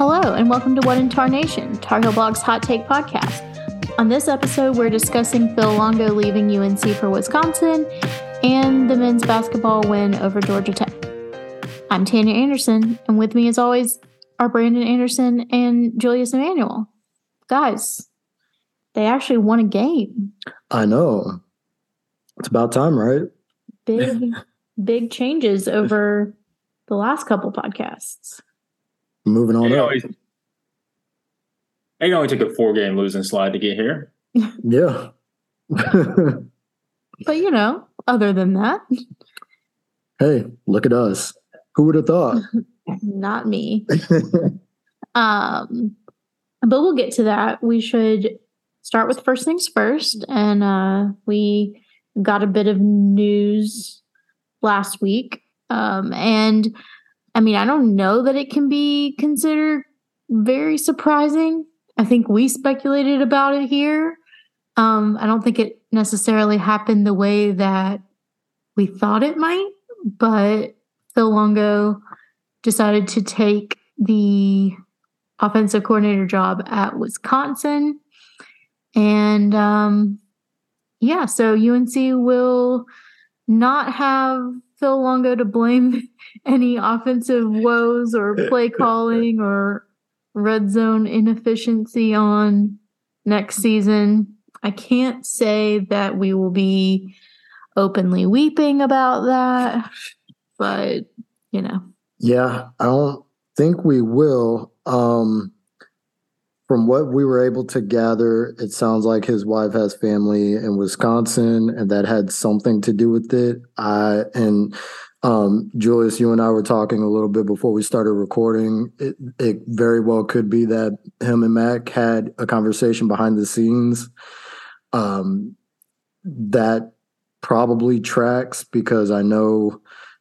Hello, and welcome to What in Tar Nation, Tar Heel Blog's Hot Take Podcast. On this episode, we're discussing Phil Longo leaving UNC for Wisconsin and the men's basketball win over Georgia Tech. I'm Tanya Anderson, and with me, as always, are Brandon Anderson and Julius Emanuel. Guys, they actually won a game. I know. It's about time, right? Big, big changes over the last couple podcasts. Moving on It up. only, it only took a four game losing slide to get here. Yeah. But you know, other than that, hey, look at us. Who would have thought? not me. Um, but we'll get to that. We should start with first things first. And uh, we got a bit of news last week. Um, and I mean, I don't know that it can be considered very surprising. I think we speculated about it here. Um, I don't think it necessarily happened the way that we thought it might, but Phil Longo decided to take the offensive coordinator job at Wisconsin. And um, yeah, so UNC will not have Phil Longo to blame any offensive woes or play calling or red zone inefficiency on next season. I can't say that we will be openly weeping about that, but you know. yeah, I don't think we will. Um, from what we were able to gather, it sounds like his wife has family in Wisconsin, and that had something to do with it. I and um, Julius, you and I were talking a little bit before we started recording. It, it very well could be that him and Mack had a conversation behind the scenes. Um, that probably tracks because I know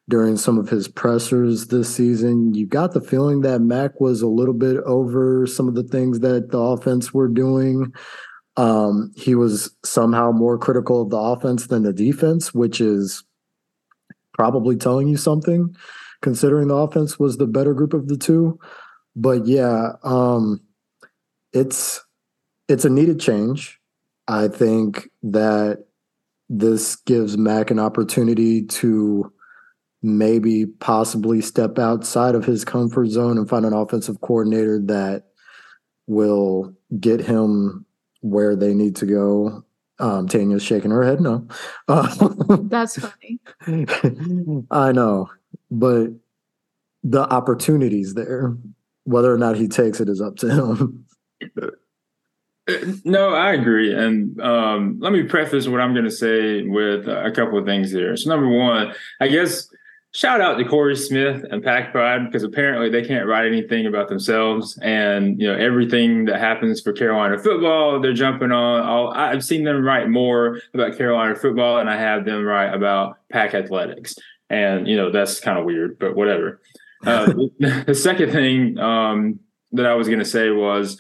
during some of his pressers this season, you got the feeling that Mack was a little bit over some of the things that the offense were doing. Um, he was somehow more critical of the offense than the defense, which is probably telling you something, considering the offense was the better group of the two. But yeah, um, it's it's a needed change. I think that this gives Mack an opportunity to maybe possibly step outside of his comfort zone and find an offensive coordinator that will get him where they need to go. Um, Tanya's shaking her head no. Uh, That's funny. I know, but the opportunities there. Whether or not he takes it is up to him. No, I agree. And um, let me preface what I'm going to say with a couple of things here. So, number one, I guess shout out to Corey Smith and Pack Pride because apparently they can't write anything about themselves. And, you know, everything that happens for Carolina football, they're jumping on. All, I've seen them write more about Carolina football and I have them write about Pack athletics. And, you know, that's kind of weird, but whatever. Uh, the second thing um, that I was going to say was,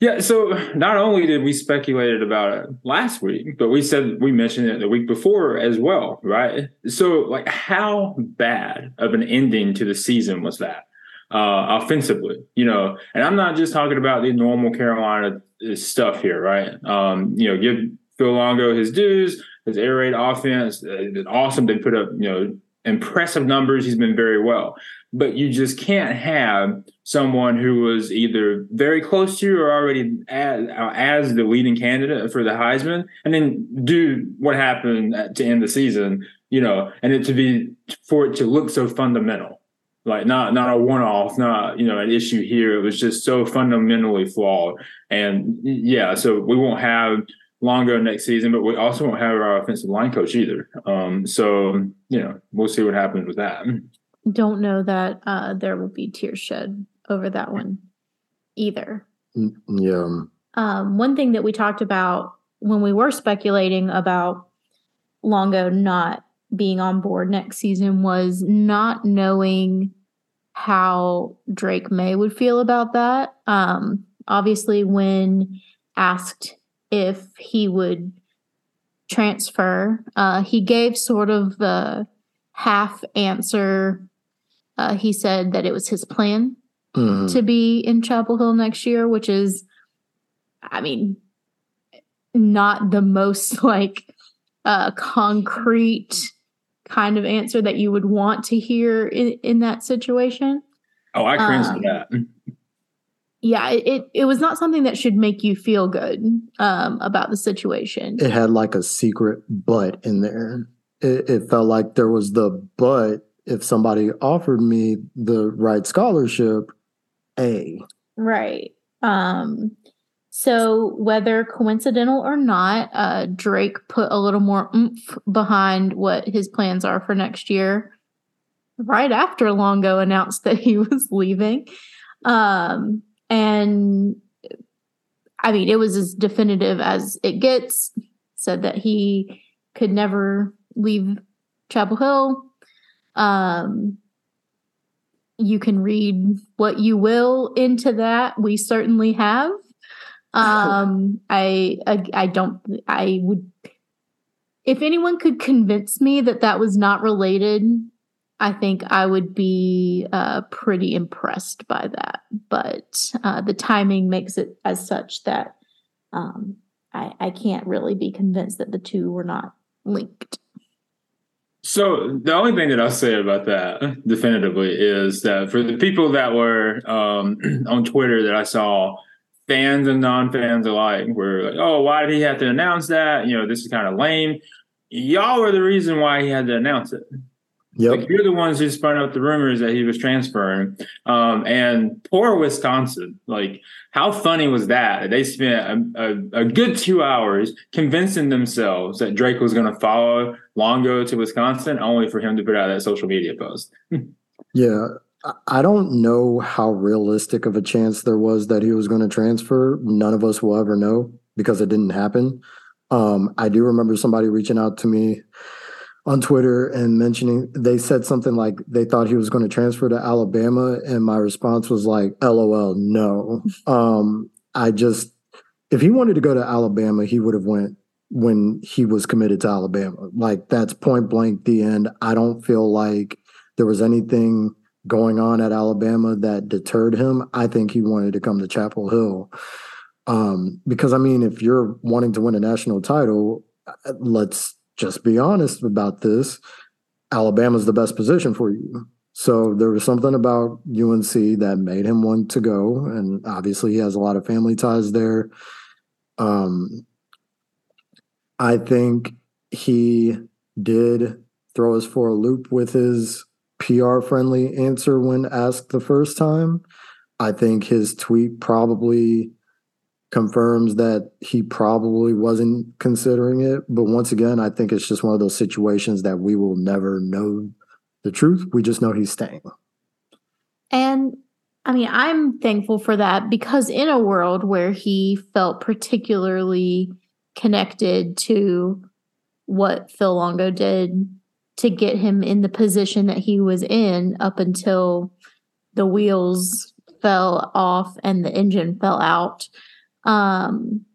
yeah, so not only did we speculated about it last week, but we said we mentioned it the week before as well, right? So, like, how bad of an ending to the season was that uh, offensively? You know, and I'm not just talking about the normal Carolina uh, stuff here, right? Um, you know, give Phil Longo his dues, his air raid offense, uh, awesome. They put up, you know, impressive numbers. He's been very well but you just can't have someone who was either very close to you or already as, as the leading candidate for the Heisman, and then do what happened to end the season, you know, and it to be for it to look so fundamental, like not not a one off, not you know an issue here. It was just so fundamentally flawed, and yeah, so we won't have. Longo next season, but we also won't have our offensive line coach either. Um, so you know, we'll see what happens with that. Don't know that uh, there will be tears shed over that one either. yeah. Um, one thing that we talked about when we were speculating about Longo not being on board next season was not knowing how Drake Maye would feel about that. Um, obviously, when asked if he would transfer, uh, he gave sort of the half answer. Uh, he said that it was his plan Mhm. to be in Chapel Hill next year, which is, I mean, not the most like uh, concrete kind of answer that you would want to hear in, in that situation. Oh, I cringe Um, to that. Yeah, it, it it was not something that should make you feel good um, about the situation. It had like a secret but in there. It, it felt like there was the but if somebody offered me the right scholarship, A. Right. Um, so whether coincidental or not, uh, Drake put a little more oomph behind what his plans are for next year. Right after Longo announced that he was leaving, um, and I mean it was as definitive as it gets. Said that he could never leave Chapel Hill. Um, you can read what you will into that. We certainly have. Um, I, I I don't. I would. If anyone could convince me that that was not related, I think I would be uh, pretty impressed by that. But uh, the timing makes it as such that um, I, I can't really be convinced that the two were not linked. So the only thing that I'll say about that definitively is that for the people that were um, on Twitter that I saw, fans and non-fans alike were like, "Oh, why did he have to announce that? You know, this is kind of lame." Y'all were the reason why he had to announce it. Yep. Like you're the ones who spun up the rumors that he was transferring. Um, and poor Wisconsin. Like, how funny was that? They spent a, a, a good two hours convincing themselves that Drake was going to follow Longo to Wisconsin, only for him to put out that social media post. Yeah. I- I don't know how realistic of a chance there was that he was going to transfer. None of us will ever know because it didn't happen. Um, I do remember somebody reaching out to me on Twitter and mentioning they said something like they thought he was going to transfer to Alabama, and my response was like, "LOL, no." Um, I just if he wanted to go to Alabama, he would have went when he was committed to Alabama. Like that's point blank the end. I don't feel like there was anything going on at Alabama that deterred him. I think he wanted to come to Chapel Hill. Um, because I mean, if you're wanting to win a national title, uh, let's just be honest about this. Alabama's the best position for you. So there was something about UNC that made him want to go, and obviously he has a lot of family ties there. Um, I think he did throw us for a loop with his PR friendly answer when asked the first time. I think his tweet probably confirms that he probably wasn't considering it. But once again, I think it's just one of those situations that we will never know the truth. We just know he's staying. And I mean, I'm thankful for that because in a world where he felt particularly connected to what Phil Longo did to get him in the position that he was in up until the wheels fell off and the engine fell out. Um,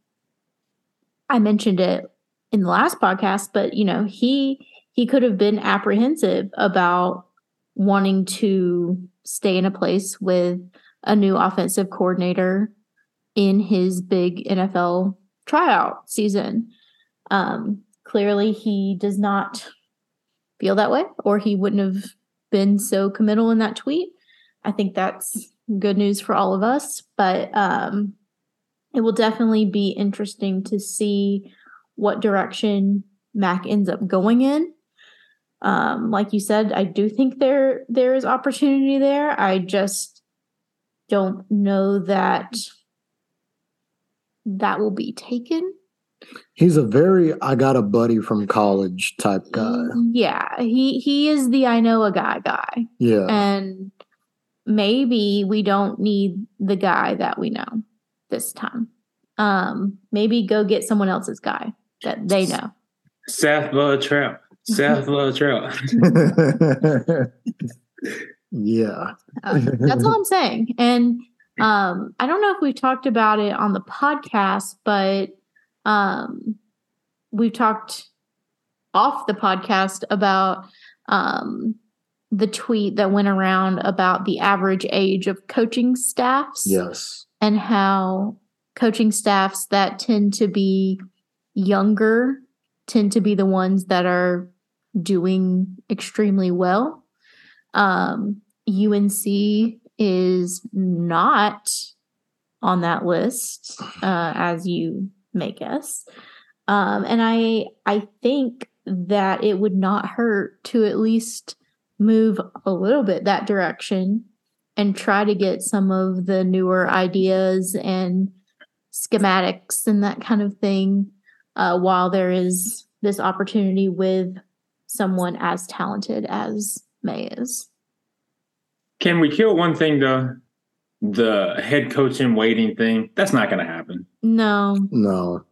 I mentioned it in the last podcast, but you know, he he could have been apprehensive about wanting to stay in a place with a new offensive coordinator in his big NFL tryout season. Um, clearly, he does not feel that way, or he wouldn't have been so committal in that tweet. I think that's good news for all of us, but um, it will definitely be interesting to see what direction Mack ends up going in. Um, like you said, I do think there there is opportunity there. I just don't know that that will be taken. He's a very I got a buddy from college type guy. Yeah, he he is the I know a guy guy, Yeah. and maybe we don't need the guy that we know this time. Um, maybe go get someone else's guy that they know. Seth Littrell. Seth Littrell. yeah. Uh, that's all I'm saying. And um, I don't know if we've talked about it on the podcast, but um, we've talked off the podcast about um, the tweet that went around about the average age of coaching staffs Yes. And how coaching staffs that tend to be younger tend to be the ones that are doing extremely well. Um, UNC is not on that list, uh, as you may guess. Um, and I I think that it would not hurt to at least move a little bit that direction and try to get some of the newer ideas and schematics and that kind of thing uh, while there is this opportunity with someone as talented as Maye is. Can we kill one thing though? The head coach in waiting thing. That's not going to happen. No. No.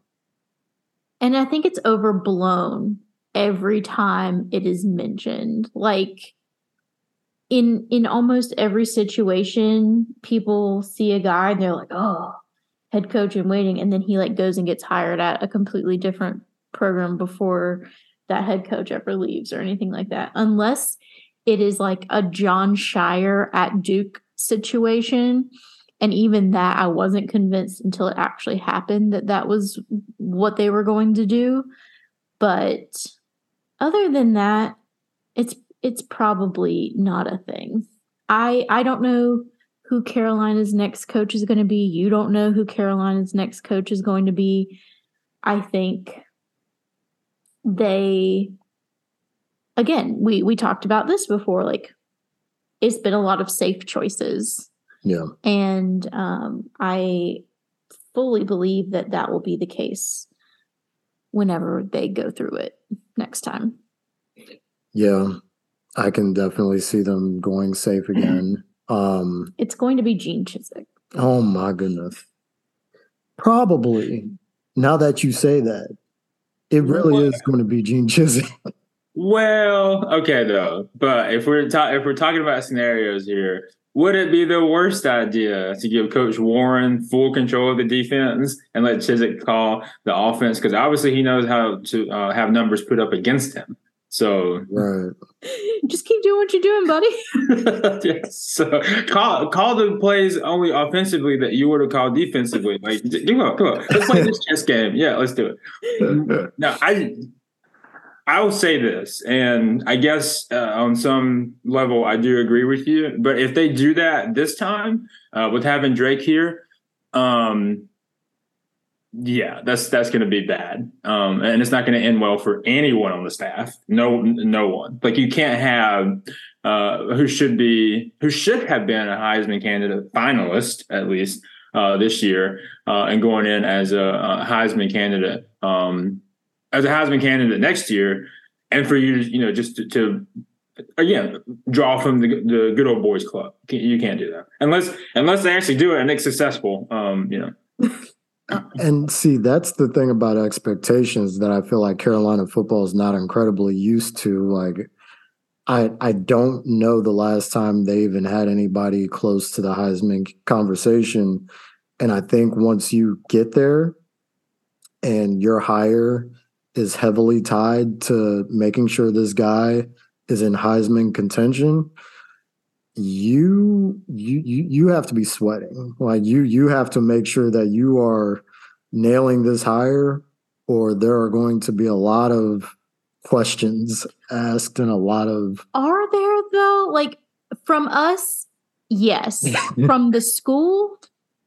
And I think it's overblown every time it is mentioned. Like in in almost every situation, people see a guy and they're like, "Oh, head coach in waiting," and then he like goes and gets hired at a completely different program before that head coach ever leaves or anything like that. Unless it is like a Jon Scheyer at Duke situation. And even that, I wasn't convinced until it actually happened that that was what they were going to do. But other than that, it's it's probably not a thing. I I don't know who Carolina's next coach is going to be. You don't know who Carolina's next coach is going to be. I think they again, we we talked about this before like it's been a lot of safe choices Yeah. and um, I fully believe that that will be the case whenever they go through it next time. Yeah. I can definitely see them going safe again. Um, It's going to be Gene Chizik. oh my goodness. Probably. Now that you say that, it really Well- is going to be Gene Chizik. Well, okay though. But if we're ta- if we're talking about scenarios here, would it be the worst idea to give Coach Warren full control of the defense and let Chizik call the offense? Because obviously he knows how to uh, have numbers put up against him. So right. Just keep doing what you're doing, buddy. yes, so call call the plays only offensively that you would have called defensively. Like, come on, come on, let's play this chess game. Yeah, let's do it. Now, I I will say this, and I guess uh, on some level I do agree with you. But if they do that this time uh, with having Drake here, um, yeah, that's that's going to be bad, um, and it's not going to end well for anyone on the staff. No, no one. Like you can't have uh, who should be who should have been a Heisman candidate finalist at least uh, this year, uh, and going in as a, a Heisman candidate, um, as a Heisman candidate next year, and for you, you know, just to, to again draw from the, the good old boys club. You can't do that unless unless they actually do it and it's successful. Um, you know. And see, that's the thing about expectations that I feel like Carolina football is not incredibly used to. Like, I I don't know the last time they even had anybody close to the Heisman conversation. And I think once you get there and your hire is heavily tied to making sure this guy is in Heisman contention, you you you you have to be sweating. Like you you have to make sure that you are nailing this hire or there are going to be a lot of questions asked and a lot of Are there though? Like from us, yes. from the school,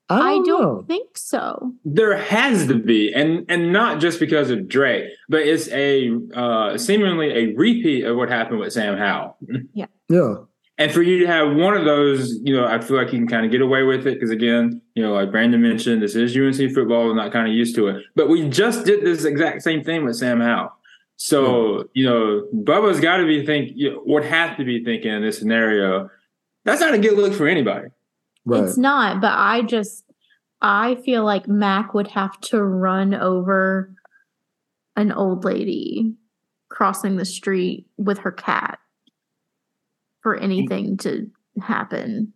I I don't, don't, think so. There has to be, and and not just because of Drake, but it's a uh, seemingly a repeat of what happened with Sam Howell. Yeah yeah. And for you to have one of those, you know, I feel like you can kind of get away with it because, again, you know, like Brandon mentioned, this is UNC football. We're not kind of used to it. But we just did this exact same thing with Sam Howell. So, you know, Bubba's got to be think, you know, would have to be thinking in this scenario. That's not a good look for anybody. Right. It's not, but I just I feel like Mack would have to run over an old lady crossing the street with her cat for anything to happen.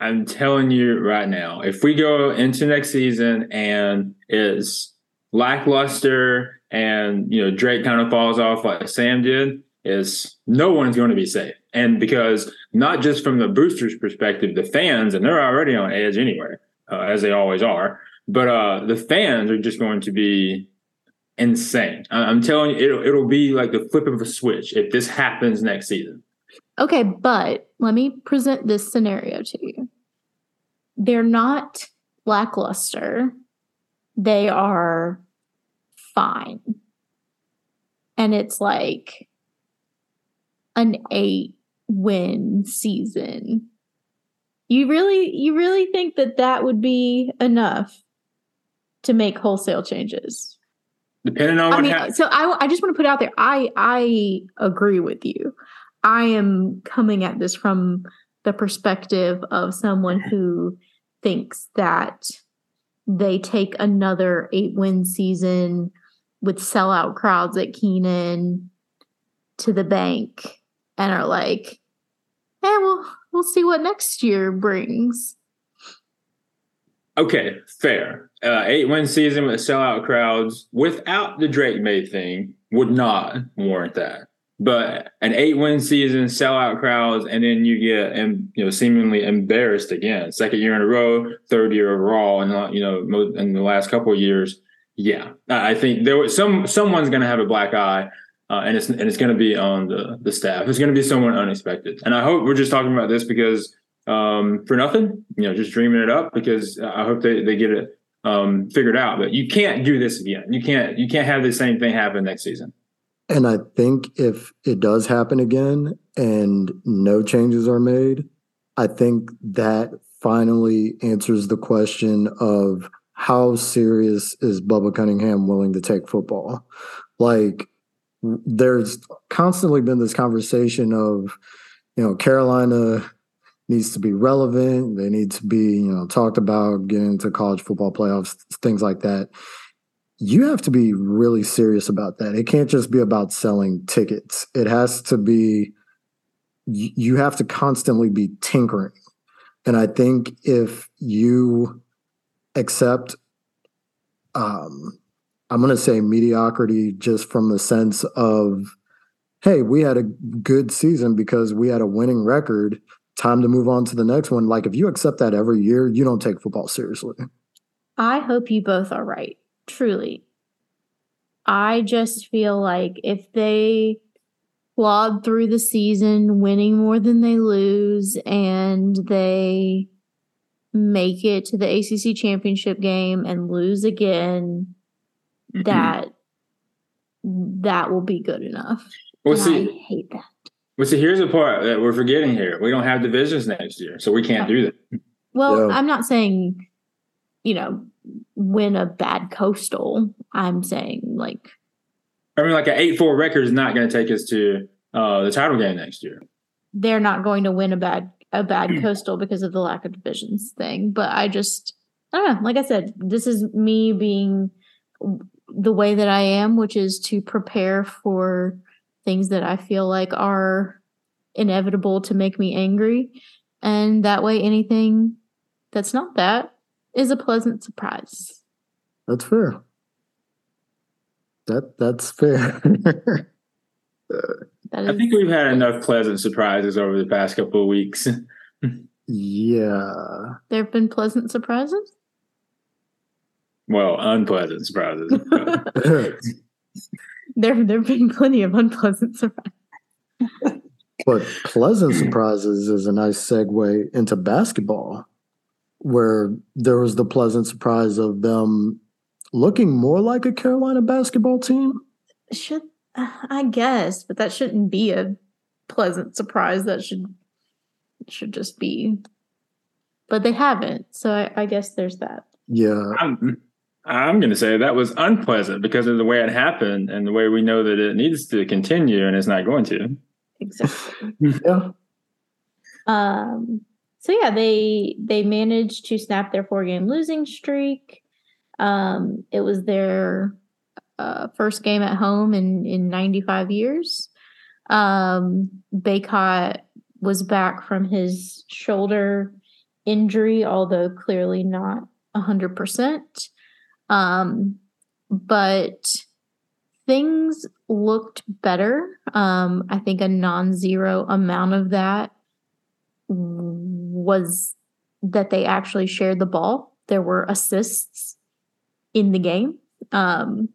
I'm telling you right now, if we go into next season and it's lackluster and you know Drake kind of falls off like Sam did, is no one's going to be safe. And because not just from the boosters' perspective, the fans, and they're already on edge anyway, uh, as they always are, but uh, the fans are just going to be insane. I'm telling you, it'll, it'll be like the flip of a switch if this happens next season. Okay, but let me present this scenario to you. They're not lackluster, they are fine. And it's like an eight win season. You really, you really think that that would be enough to make wholesale changes? Depending on I mean, happens. so I, I just want to put out there. I, I agree with you. I am coming at this from the perspective of someone who thinks that they take another eight win season with sellout crowds at Kenan to the bank and are like, hey, we'll we'll see what next year brings. Okay, fair. Uh, eight win season with sellout crowds without the Drake Maye thing would not warrant that. But an eight win season, sellout crowds, and then you get and you know seemingly embarrassed again, second year in a row, third year overall, and you know in the last couple of years. Yeah, I think there was some someone's going to have a black eye, uh, and it's and it's going to be on the the staff. It's going to be someone unexpected, and I hope we're just talking about this because um, for nothing, you know, just dreaming it up because I hope they they get it um, figured out. But you can't do this again. You can't you can't have the same thing happen next season. And I think if it does happen again and no changes are made, I think that finally answers the question of how serious is Bubba Cunningham willing to take football? Like, there's constantly been this conversation of, you know, Carolina needs to be relevant. They need to be, you know, talked about getting into college football playoffs, things like that you have to be really serious about that. It can't just be about selling tickets. It has to be, you have to constantly be tinkering. And I think if you accept, um, I'm going to say mediocrity just from the sense of, hey, we had a good season because we had a winning record. Time to move on to the next one. Like if you accept that every year, you don't take football seriously. I hope you both are right truly. I just feel like if they plod through the season, winning more than they lose, and they make it to the ACC championship game and lose again, mm-hmm. that that will be good enough. Well, and see, I hate that. Well, see, here's the part that we're forgetting here. We don't have divisions next year, so we can't do that. Well, yeah. I'm not saying, you know, win a bad coastal. I'm saying like I mean like an eight four record is not going to take us to uh, the title game next year. They're not going to win a bad a bad coastal because of the lack of divisions thing. But I just I don't know. Like I said, this is me being the way that I am, which is to prepare for things that I feel like are inevitable to make me angry. And that way anything that's not that is a pleasant surprise. That's fair. That that's fair. I think we've had enough pleasant surprises over the past couple of weeks. yeah. There have been pleasant surprises? Well, unpleasant surprises. there there have been plenty of unpleasant surprises. but pleasant surprises is a nice segue into basketball where there was the pleasant surprise of them looking more like a Carolina basketball team. Should I guess, but that shouldn't be a pleasant surprise. That should should just be. But they haven't, so I, I guess there's that. Yeah, I'm, I'm going to say that was unpleasant because of the way it happened and the way we know that it needs to continue and it's not going to. Exactly. yeah. Um so yeah, they they managed to snap their four game losing streak. Um, it was their uh, first game at home in in 95 years. Um, Bacot was back from his shoulder injury, although clearly not 100%. Um, but things looked better. Um, I think a non-zero amount of that was that they actually shared the ball. There were assists in the game, um,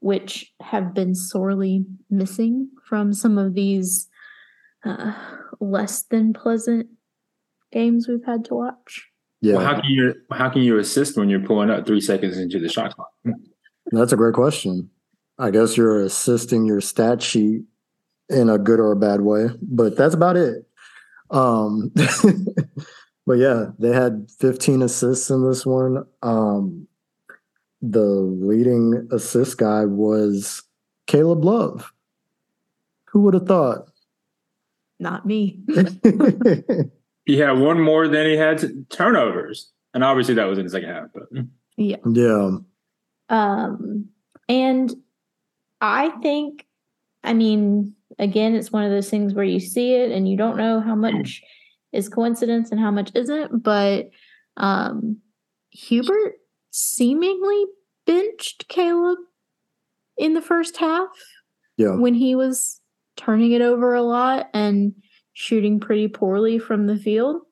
which have been sorely missing from some of these uh, less than pleasant games we've had to watch. Yeah, Well, how can you how can you assist when you're pulling up three seconds into the shot clock? that's a great question. I guess you're assisting your stat sheet in a good or a bad way, but that's about it. Um, but yeah, they had 15 assists in this one. Um, the leading assist guy was Caleb Love. Who would have thought? Not me. He had one more than he had turnovers, and obviously that was in the second half. But yeah. yeah, Um, and I think, I mean, again, it's one of those things where you see it and you don't know how much is coincidence and how much isn't. But um, Hubert seemingly benched Caleb in the first half yeah, when he was turning it over a lot and shooting pretty poorly from the field.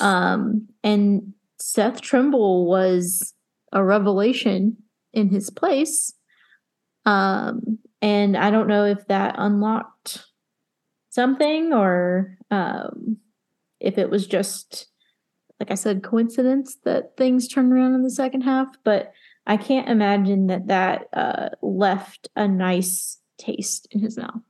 Um, and Seth Trimble was a revelation in his place. Um, and I don't know if that unlocked something or um, if it was just, like I said, coincidence that things turned around in the second half. But I can't imagine that that uh, left a nice taste in his mouth.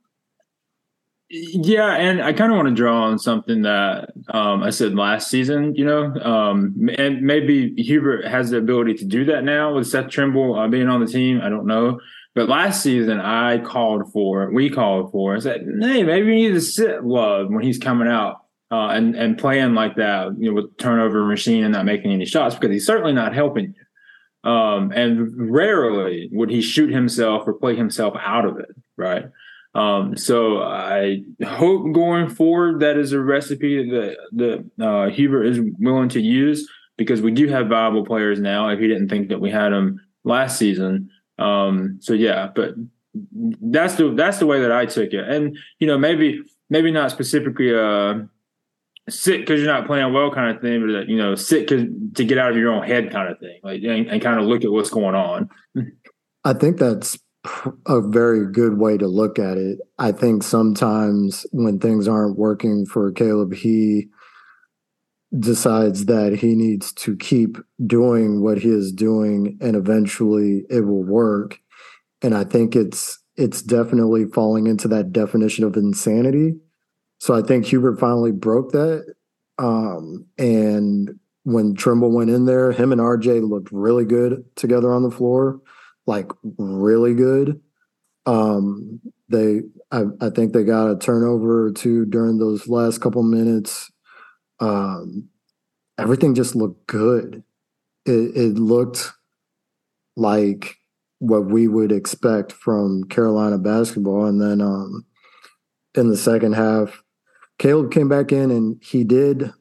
Yeah, and I kind of want to draw on something that um, I said last season. You know, um, and maybe Hubert has the ability to do that now with Seth Trimble uh, being on the team. I don't know, but last season I called for, we called for, I said, "Hey, maybe we need to sit Love when he's coming out uh, and and playing like that, you know, with turnover machine and not making any shots because he's certainly not helping you." Um, and rarely would he shoot himself or play himself out of it, right? Um, so I hope going forward that is a recipe that that uh, Hubert is willing to use because we do have viable players now. If he didn't think that we had them last season, um, so yeah, but that's the that's the way that I took it, and you know maybe maybe not specifically uh sit because you're not playing well kind of thing, but you know sit cause, to get out of your own head kind of thing, like and, and kind of look at what's going on. I think that's a very good way to look at it. I think sometimes when things aren't working for Caleb, he decides that he needs to keep doing what he is doing and eventually it will work. And I think it's it's definitely falling into that definition of insanity. So I think Hubert finally broke that. Um, and when Trimble went in there, him and RJ looked really good together on the floor like really good. Um, they, I, I, think they got a turnover or two during those last couple minutes. Um, everything just looked good. It, it looked like what we would expect from Carolina basketball. And then um, in the second half, Caleb came back in and he did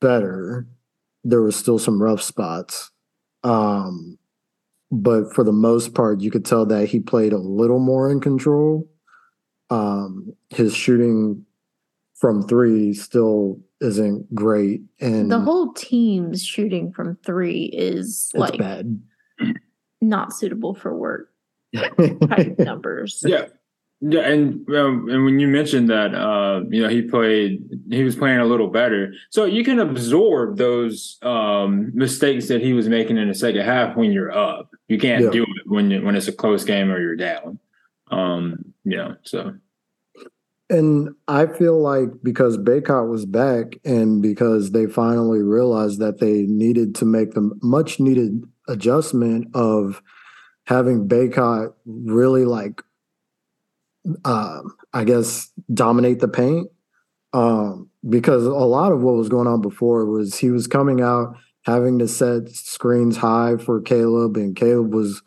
better. There was still some rough spots. Um, but for the most part, you could tell that he played a little more in control. Um, his shooting from three still isn't great, and the whole team's shooting from three is like bad. not suitable for work type numbers. Yeah, yeah, and um, and when you mentioned that, uh, you know, he played, he was playing a little better, so you can absorb those um, mistakes that he was making in the second half when you're up. You can't Yeah. do it when you, when it's a close game or you're down. Um, yeah, so And I feel like because Bacot was back and because they finally realized that they needed to make the much needed adjustment of having Bacot really like, um, I guess, dominate the paint. Um, because a lot of what was going on before was he was coming out having to set screens high for Caleb, and Caleb was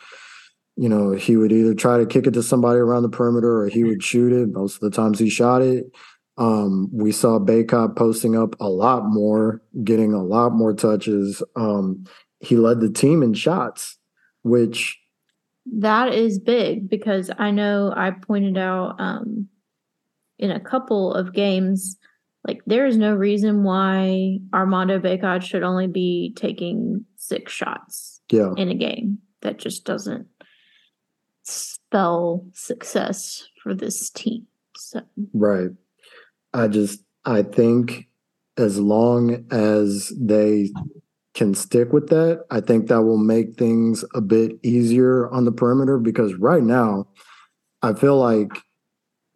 you know, he would either try to kick it to somebody around the perimeter or he would shoot it. Most of the times he shot it. Um, we saw Bacot posting up a lot more, getting a lot more touches. Um, he led the team in shots, which that is big because I know I pointed out um, in a couple of games, like there is no reason why Armando Bacot should only be taking six shots Yeah. in a game. That just doesn't spell success for this team. So Right. I just I think as long as they can stick with that, I think that will make things a bit easier on the perimeter because right now I feel like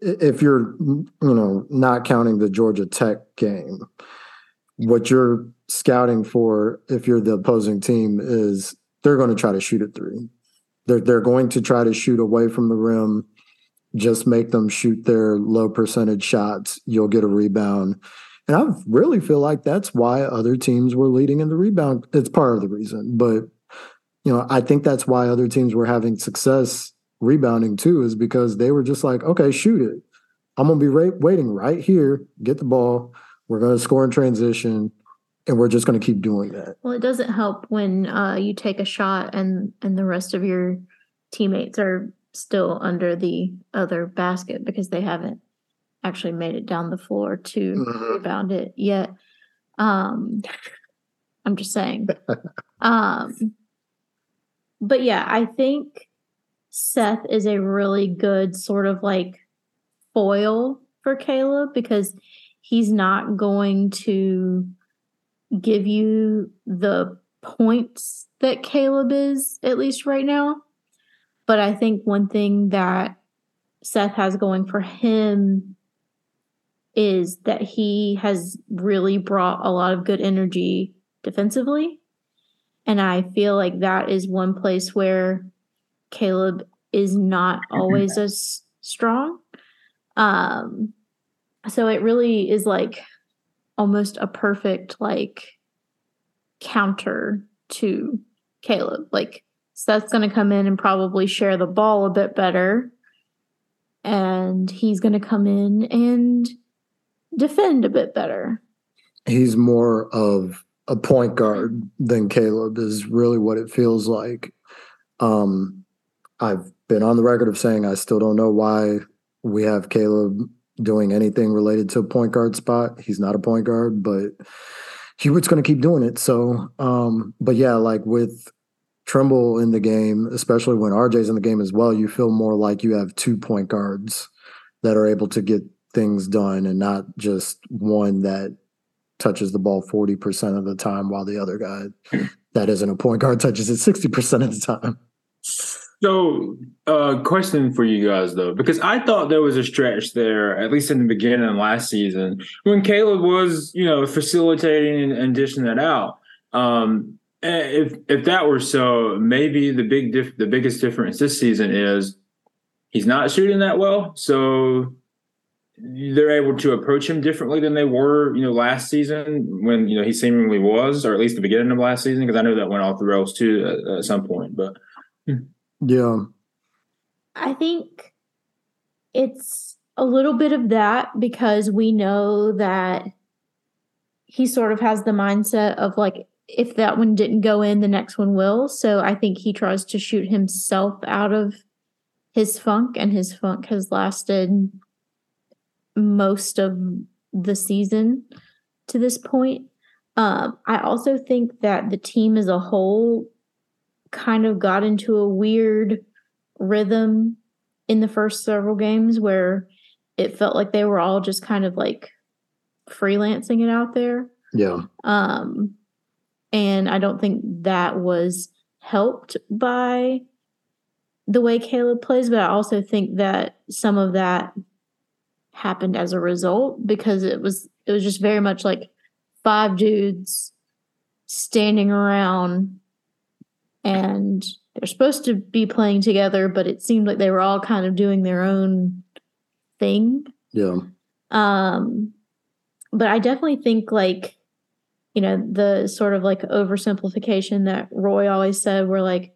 if you're you know not counting the Georgia Tech game, what you're scouting for if you're the opposing team is they're going to try to shoot a three. They're they're going to try to shoot away from the rim just make them shoot their low percentage shots. You'll get a rebound. And I really feel like that's why other teams were leading in the rebound. It's part of the reason, but you know, I think that's why other teams were having success rebounding too, is because they were just like, okay, shoot it. I'm gonna be right, waiting right here, get the ball. We're gonna score in transition, and we're just gonna keep doing that. well, it doesn't help when uh, you take a shot and and the rest of your teammates are still under the other basket because they haven't actually made it down the floor to Mhm. rebound it yet. Um, I'm just saying. um, but yeah, I think Seth is a really good sort of like foil for Caleb because he's not going to give you the points that Caleb is, at least right now. But I think one thing that Seth has going for him is that he has really brought a lot of good energy defensively. And I feel like that is one place where Caleb is not always as strong. Um, so it really is like almost a perfect like counter to Caleb. Like Seth's going to come in and probably share the ball a bit better. And he's going to come in and defend a bit better. He's more of a point guard than Caleb is really what it feels like. Um, I've been on the record of saying I still don't know why we have Caleb doing anything related to point guard spot. He's not a point guard, but Hubert's going to keep doing it. So, um, but yeah, like with Trimble in the game, especially when RJ's in the game as well, you feel more like you have two point guards that are able to get things done and not just one that touches the ball 40% of the time while the other guy that isn't a point guard touches it 60% of the time. So, uh, question for you guys though, because I thought there was a stretch there, at least in the beginning of last season, when Caleb was, you know, facilitating and, dishing that out. Um, if if that were so, maybe the big diff- the biggest difference this season is he's not shooting that well, so they're able to approach him differently than they were, you know, last season when you know he seemingly was, or at least the beginning of last season, because I know that went off the rails too at, at some point, but. Yeah. I think it's a little bit of that because we know that he sort of has the mindset of like, if that one didn't go in, the next one will. So I think he tries to shoot himself out of his funk, and his funk has lasted most of the season to this point. Um, I also think that the team as a whole kind of got into a weird rhythm in the first several games where it felt like they were all just kind of like freelancing it out there. Yeah. Um, and I don't think that was helped by the way Caleb plays, but I also think that some of that happened as a result because it was it was just very much like five dudes standing around and they're supposed to be playing together, but it seemed like they were all kind of doing their own thing. Yeah. Um, but I definitely think like, you know, the sort of like oversimplification that Roy always said, where like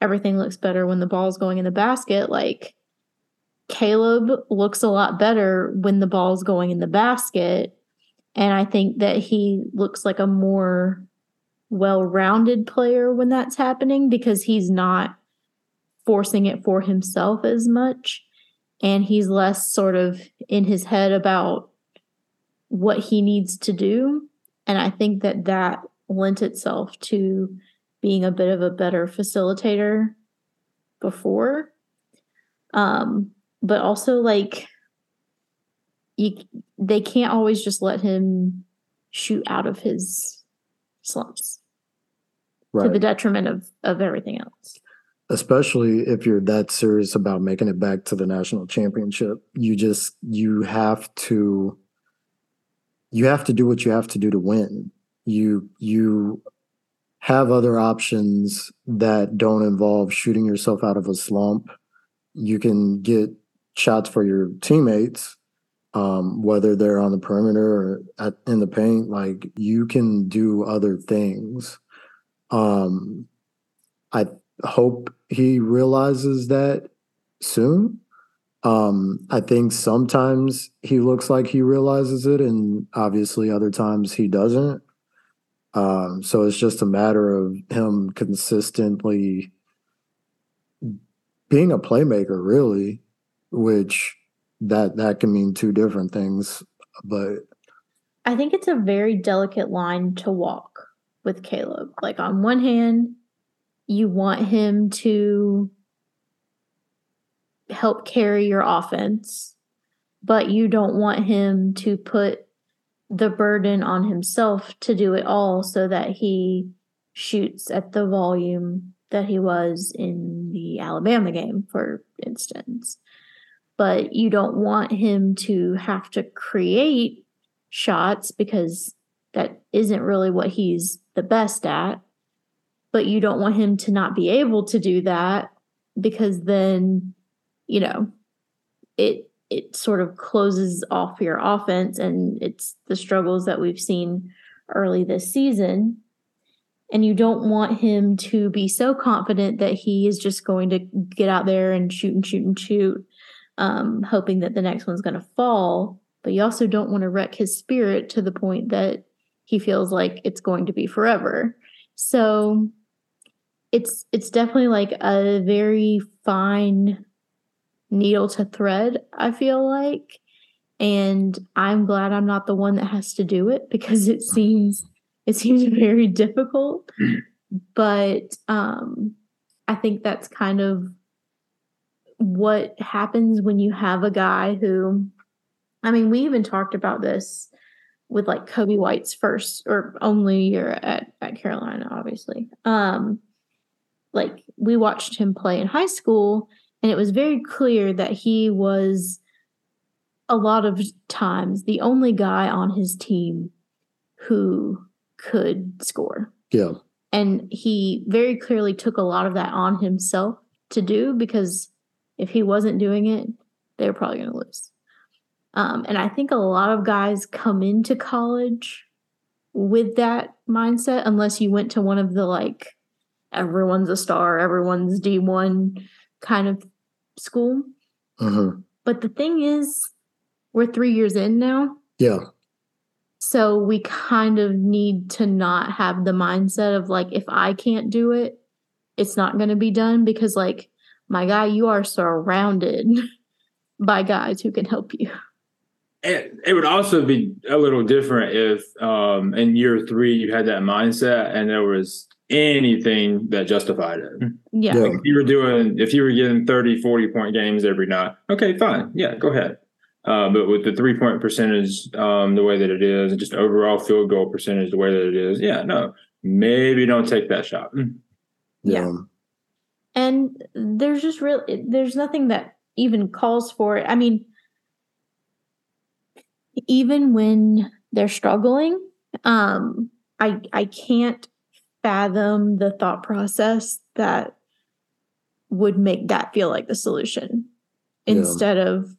everything looks better when the ball's going in the basket. Like Caleb looks a lot better when the ball's going in the basket. And I think that he looks like a more well rounded player when that's happening because he's not forcing it for himself as much. And he's less sort of in his head about what he needs to do. And i think that that lent itself to being a bit of a better facilitator before. Um but also like you they can't always just let him shoot out of his slumps Right. to the detriment of of everything else. Especially if you're that serious about making it back to the national championship you just you have to you have to do what you have to do to win. You you have other options that don't involve shooting yourself out of a slump. You can get shots for your teammates um, whether they're on the perimeter or at, in the paint. Like you can do other things um, i hope he realizes that soon. Um, I think sometimes he looks like he realizes it, and obviously other times he doesn't. Um, so it's just a matter of him consistently being a playmaker, really, which that that can mean two different things. But I think it's a very delicate line to walk with Caleb. Like on one hand, you want him to help carry your offense, but you don't want him to put the burden on himself to do it all so that he shoots at the volume that he was in the Alabama game, for instance. But you don't want him to have to create shots because that isn't really what he's the best at. But you don't want him to not be able to do that because then, you know, it it sort of closes off your offense and it's the struggles that we've seen early this season and you don't want him to be so confident that he is just going to get out there and shoot and shoot and shoot um, hoping that the next one's going to fall but you also don't want to wreck his spirit to the point that he feels like it's going to be forever so it's it's definitely like a very fine needle to thread, I feel like. And I'm glad I'm not the one that has to do it because it seems it seems very difficult. But um I think that's kind of what happens when you have a guy who I mean, we even talked about this with like Coby White's first or only year at, at Carolina, obviously. Um like we watched him play in high school and it was very clear that he was a lot of times the only guy on his team who could score. yeah, And he very clearly took a lot of that on himself to do because if he wasn't doing it, they were probably going to lose. Um, and I think a lot of guys come into college with that mindset, unless you went to one of the like everyone's a star, everyone's D1 kind of school. mhm, But the thing is, we're three years in now. yeah, So we kind of need to not have the mindset of like, if I can't do it, it's not going to be done because, like, my guy, you are surrounded by guys who can help you. It, it would also be a little different if um, in year three you had that mindset and there was anything that justified it. Yeah. Yeah. If you were doing, if you were getting 30, 40 point games every night, okay, fine. Yeah, go ahead. Uh, but with the three point percentage um, the way that it is, and just overall field goal percentage the way that it is, yeah, no, maybe don't take that shot. yeah, Yeah. And there's just real, there's nothing that even calls for it. I mean, even when they're struggling, um, I I can't fathom the thought process that would make that feel like the solution Yeah. instead of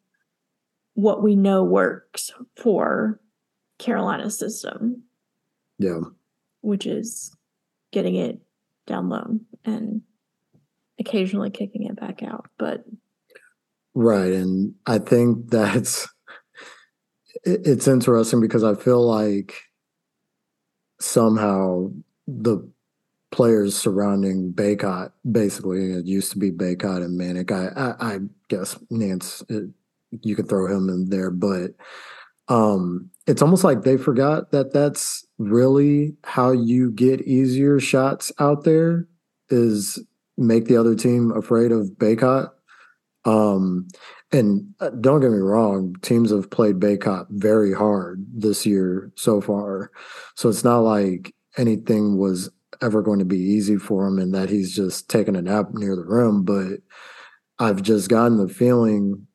what we know works for Carolina's system, yeah. which is getting it down low and occasionally kicking it back out. But Right. And I think that's it's interesting because I feel like somehow the players surrounding Bacot, Basically, it used to be Bacot and Manek. I, I, I guess Nance, it, you could throw him in there, but um, it's almost like they forgot that that's really how you get easier shots out there is make the other team afraid of Bacot. Um, and uh, don't get me wrong, teams have played Bacot very hard this year so far. So it's not like anything was ever going to be easy for him and that he's just taking a nap near the rim. But I've just gotten the feeling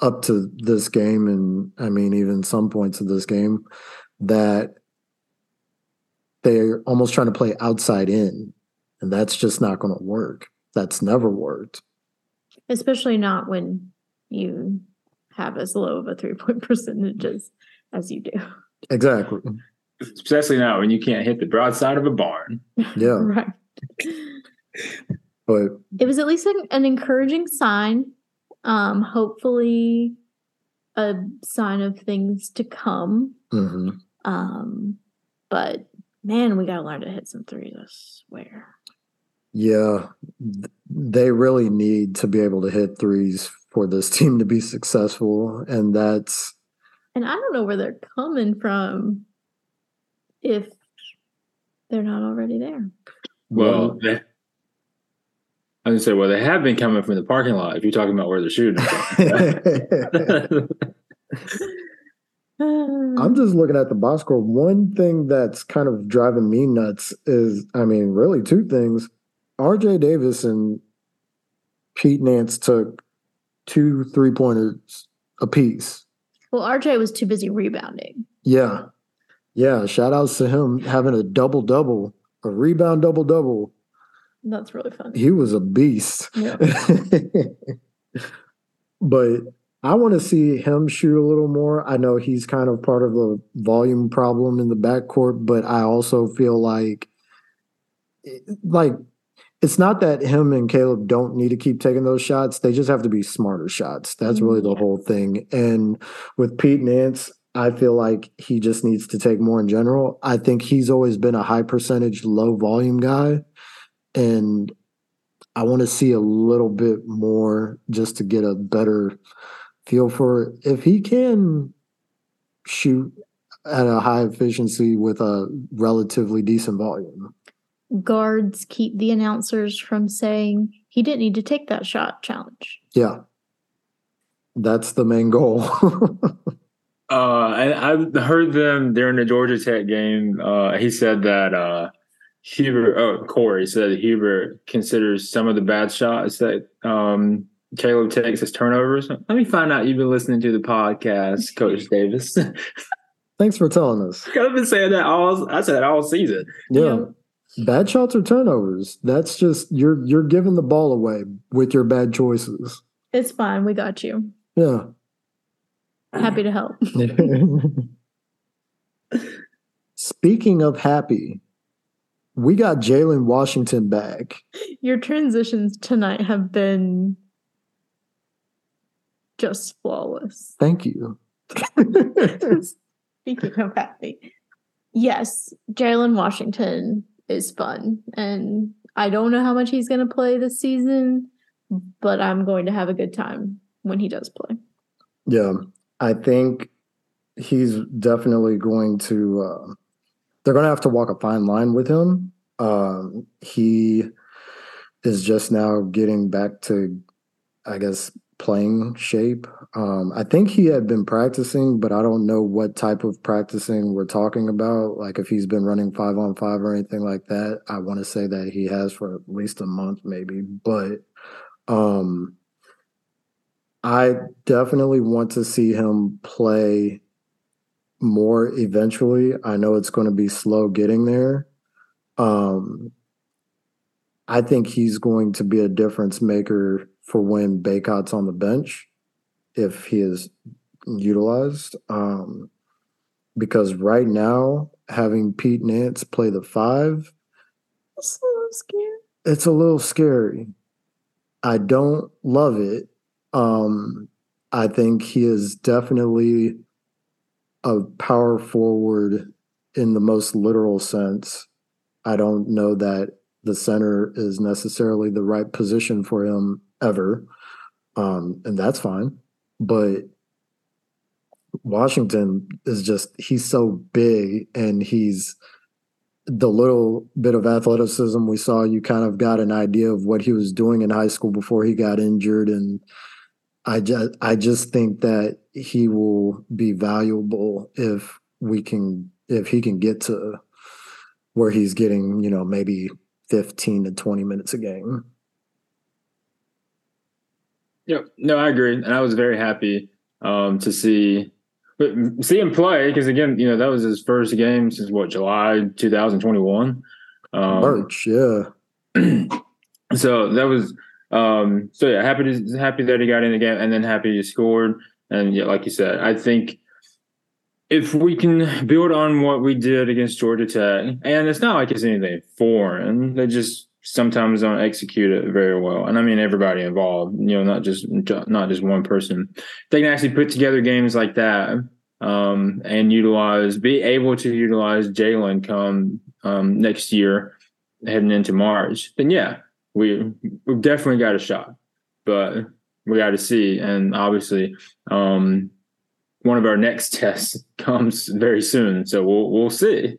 up to this game, and I mean, even some points of this game, that they're almost trying to play outside in, and that's just not going to work. That's never worked. Especially not when you have as low of a three point percentage as, as you do. Exactly. Especially now when you can't hit the broadside of a barn. Yeah. right. But It was at least an, an encouraging sign. Um, hopefully, a sign of things to come. mhm. Um, but man, we got to learn to hit some threes, I swear. yeah, th- they really need to be able to hit threes for this team to be successful. And that's, And I don't know where they're coming from if they're not already there. Well, they, I was gonna say, well, they have been coming from the parking lot. If you're talking about where they're shooting. I'm just looking at the box score. One thing that's kind of driving me nuts is, I mean, really two things. RJ Davis and Pete Nance took two three pointers apiece. well, RJ was too busy rebounding. Yeah. Yeah. Shout outs to him having a double double, a rebound double double. That's really fun. He was a beast. Yeah. but I want to see him shoot a little more. I know he's kind of part of the volume problem in the backcourt, but I also feel like like it's not that him and Caleb don't need to keep taking those shots. They just have to be smarter shots. That's really the mm-hmm. whole thing. And with Pete Nance, I feel like he just needs to take more in general. I think he's always been a high percentage, low volume guy. And I want to see a little bit more just to get a better feel for it. if he can shoot at a high efficiency with a relatively decent volume. Guards keep the announcers from saying he didn't need to take that shot challenge. Yeah. That's the main goal. uh, and I heard them during the Georgia Tech game. Uh, he said that uh, Hubert, oh, Corey said that Hubert considers some of the bad shots that um, Caleb takes as turnovers. Let me find out you've been listening to the podcast, Coach Davis. Thanks for telling us. I've been saying that all. I said that all season. Yeah. Bad shots or turnovers. That's just you're you're giving the ball away with your bad choices. It's fine. We got you. Yeah. Happy to help. Speaking of happy, we got Jalen Washington back. Your transitions tonight have been just flawless. Thank you. Speaking of happy, yes, Jalen Washington is fun, and I don't know how much he's going to play this season, but I'm going to have a good time when he does play. Yeah, I think he's definitely going to. Uh, they're going to have to walk a fine line with him. Um, he is just now getting back to, I guess, playing shape. Um, I think he had been practicing, but I don't know what type of practicing we're talking about. Like if he's been running five on five or anything like that. I want to say that he has for at least a month, maybe. But um, I definitely want to see him play more eventually. I know it's going to be slow getting there. Um, I think he's going to be a difference maker for when Bacot's on the bench if he is utilized. Um, because right now, having Pete Nance play the five, It's a little scary. it's a little scary. I don't love it. Um, I think he is definitely a power forward in the most literal sense. I don't know that the center is necessarily the right position for him ever. Um, and that's fine. But Washington is just, he's so big and he's the little bit of athleticism we saw, you kind of got an idea of what he was doing in high school before he got injured. And I just, I just think that he will be valuable if we can, if he can get to where he's getting, you know, maybe 15 to 20 minutes a game. Yep. No, I agree. And I was very happy um, to see but see him play because again, you know, that was his first game since what July 2021. Um, March, yeah. so that was um so yeah, happy to happy that he got in the game and then happy he scored. And yeah, like you said, I think if we can build on what we did against Georgia Tech, and it's not like it's anything foreign, they just sometimes don't execute it very well. And I mean everybody involved, you know, not just not just one person. They can actually put together games like that um, and utilize, be able to utilize Jalen come um, next year, heading into March. Then yeah, we we've definitely got a shot, but we got to see. And obviously, um, one of our next tests comes very soon, so we'll we'll see.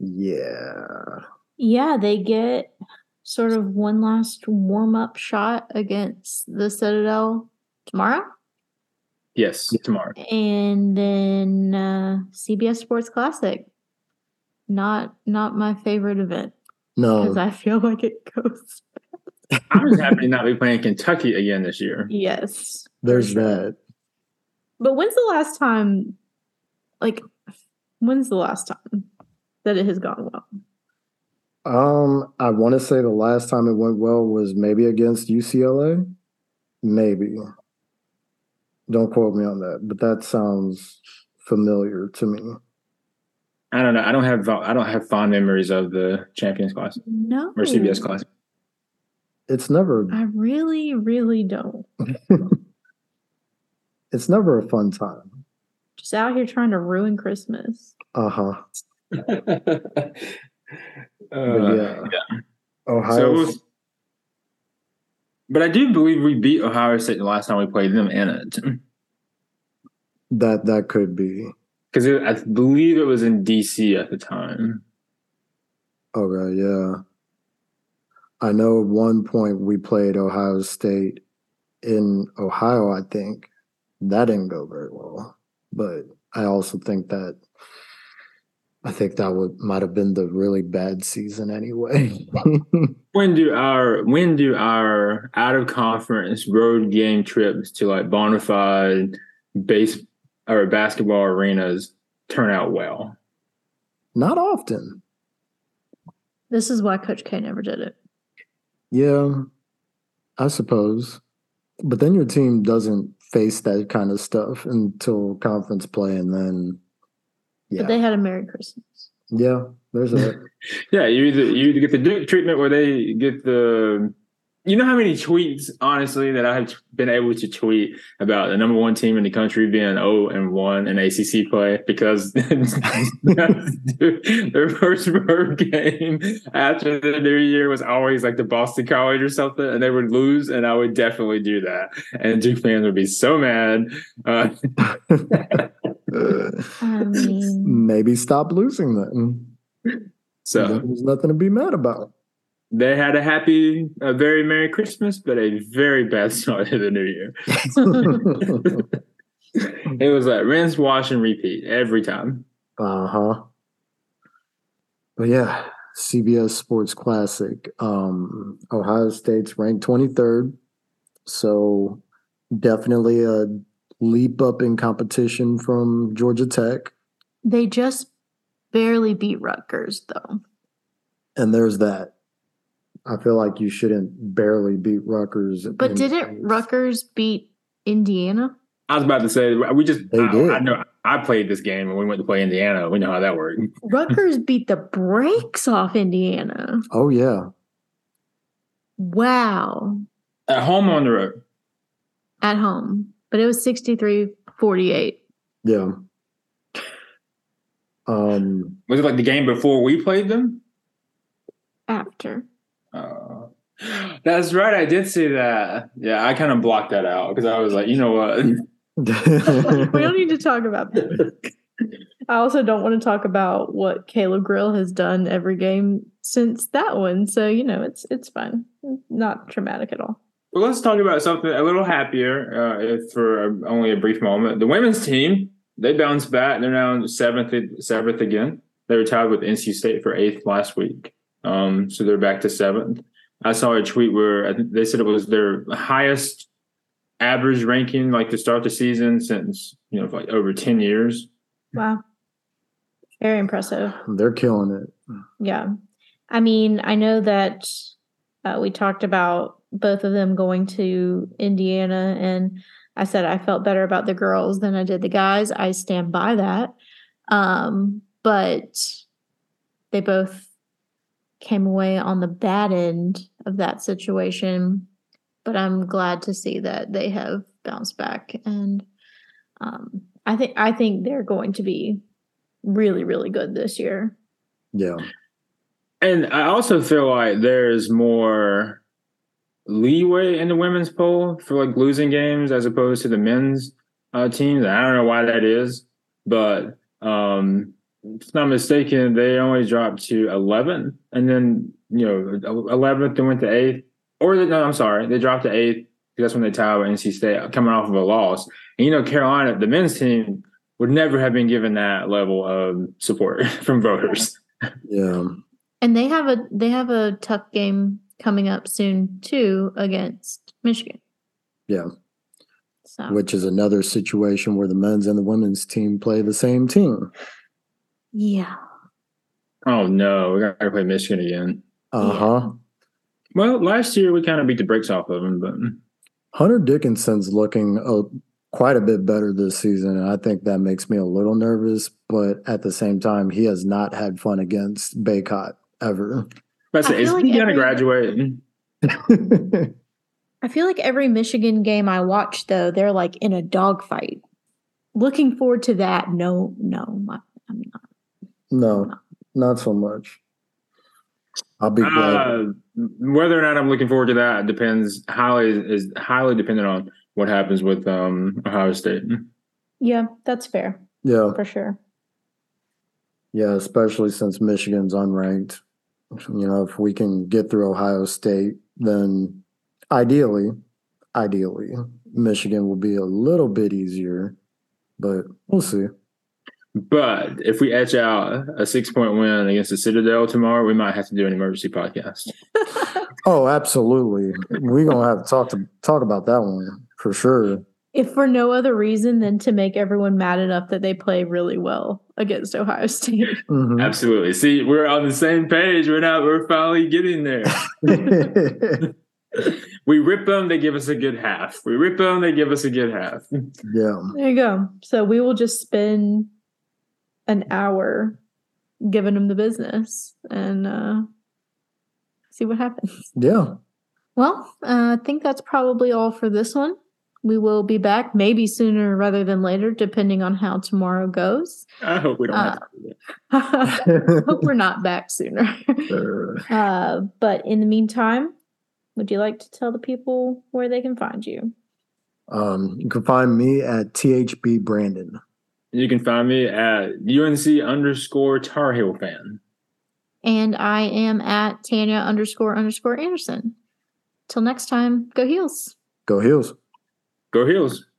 yeah. Yeah, they get sort of one last warm up shot against the Citadel tomorrow. Yes, tomorrow. And then uh, CBS Sports Classic. Not not my favorite event. No, because I feel like it goes. I'm just happy to not be playing Kentucky again this year. Yes, there's that. But when's the last time? Like, when's the last time that it has gone well? Um, I want to say the last time it went well was maybe against UCLA. Maybe. Don't quote me on that, but that sounds familiar to me. I don't know. I don't have I don't have fond memories of the Champions class. No. Or CBS class. It's never I really, really don't. it's never a fun time. Just out here trying to ruin Christmas. Uh-huh. Uh, yeah. yeah. Ohio. So, but I do believe we beat Ohio State the last time we played them in it. That that could be because I believe it was in DC at the time. Okay, yeah. I know at one point we played Ohio State in Ohio. I think that didn't go very well, but I also think that I think that would might have been the really bad season anyway. when do our when do our out of conference road game trips to like bona fide base or basketball arenas turn out well? Not often. This is why Coach K never did it. Yeah, I suppose. But then your team doesn't face that kind of stuff until conference play and then yeah. But they had a Merry Christmas. Yeah, there's a. yeah, you either you either get the Duke treatment where they get the. You know how many tweets, honestly, that I have been able to tweet about the number one team in the country being 0 and 1 in ACC play because their first road game after the new year was always like the Boston College or something, and they would lose, and I would definitely do that. And Duke fans would be so mad. Uh, I maybe stop losing then. So there's nothing to be mad about. They had a happy, a very Merry Christmas, but a very bad start to the new year. it was like rinse, wash, and repeat every time. Uh huh. But yeah, CBS Sports Classic. Um, Ohio State's ranked 23rd. So definitely a leap up in competition from Georgia Tech. They just barely beat Rutgers, though. And there's that. I feel like you shouldn't barely beat Rutgers. But didn't Rutgers beat Indiana? I was about to say we just. They I, did. I know I played this game when we went to play Indiana. We know how that worked. Rutgers beat the brakes off Indiana. Oh yeah. Wow. At home on the road. At home but it was 63 48. Yeah. Um, Was it like the game before we played them? After. Uh, that's right. I did see that. Yeah, I kind of blocked that out because I was like, you know what? we don't need to talk about that. I also don't want to talk about what Caleb Grill has done every game since that one. So you know, it's it's fine. Not traumatic at all. Well, let's talk about something a little happier uh, if for a, only a brief moment. The women's team they bounced back. They're now seventh seventh again. They were tied with NC State for eighth last week. Um, so they're back to seventh. I saw a tweet where they said it was their highest average ranking, like to start the season since you know like over ten years. Wow, very impressive. They're killing it. Yeah, I mean, I know that uh, we talked about both of them going to Indiana, and I said I felt better about the girls than I did the guys. I stand by that. Um, but they both came away on the bad end of that situation. But I'm glad to see that they have bounced back, and um, I think I think they're going to be really really good this year. Yeah, and I also feel like there's more leeway in the women's poll for like losing games as opposed to the men's uh, teams. I don't know why that is, but um, if not mistaken, they only dropped to 11, and then you know 11th and went to eighth. Or no, I'm sorry, they dropped to eighth because that's when they tied with NC State coming off of a loss. And you know, Carolina, the men's team would never have been given that level of support from voters. Yeah, and they have a they have a tough game coming up soon too against Michigan. Yeah. So. Which is another situation where the men's and the women's team play the same team. Yeah. Oh no, we got to play Michigan again. Uh huh. Yeah. Well, last year we kind of beat the brakes off of them, but Hunter Dickinson's looking uh, quite a bit better this season, and I think that makes me a little nervous. But at the same time, he has not had fun against Bacot ever. But is like he gonna graduate? I feel like every Michigan game I watch, though, they're like in a dogfight. Looking forward to that. No, no, I'm not. No, not so much. I'll be glad. Uh, whether or not I'm looking forward to that depends highly is highly dependent on what happens with um, Ohio State. Yeah, that's fair. Yeah, for sure. Yeah, especially since Michigan's unranked. You know, if we can get through Ohio State, then ideally, ideally, Michigan will be a little bit easier, but we'll see. But if we etch out a six point win against the Citadel tomorrow, we might have to do an emergency podcast. oh, absolutely. We're gonna have to talk to talk about that one for sure. If for no other reason than to make everyone mad enough that they play really well against Ohio State. Mm-hmm. Absolutely. See, we're on the same page. We're not. We're finally getting there. we rip them, they give us a good half. We rip them, they give us a good half. Yeah. There you go. So we will just spend an hour giving them the business and uh, see what happens. Yeah. Well, uh, I think that's probably all for this one. We will be back maybe sooner rather than later, depending on how tomorrow goes. I hope we don't uh, hope we're not back sooner. Sure. Uh, but in the meantime, would you like to tell the people where they can find you? Um, you can find me at THB Brandon. You can find me at UNC underscore Tar Heel fan. And I am at Tanya underscore underscore Anderson. Till next time, go heels. Go heels. Go heels.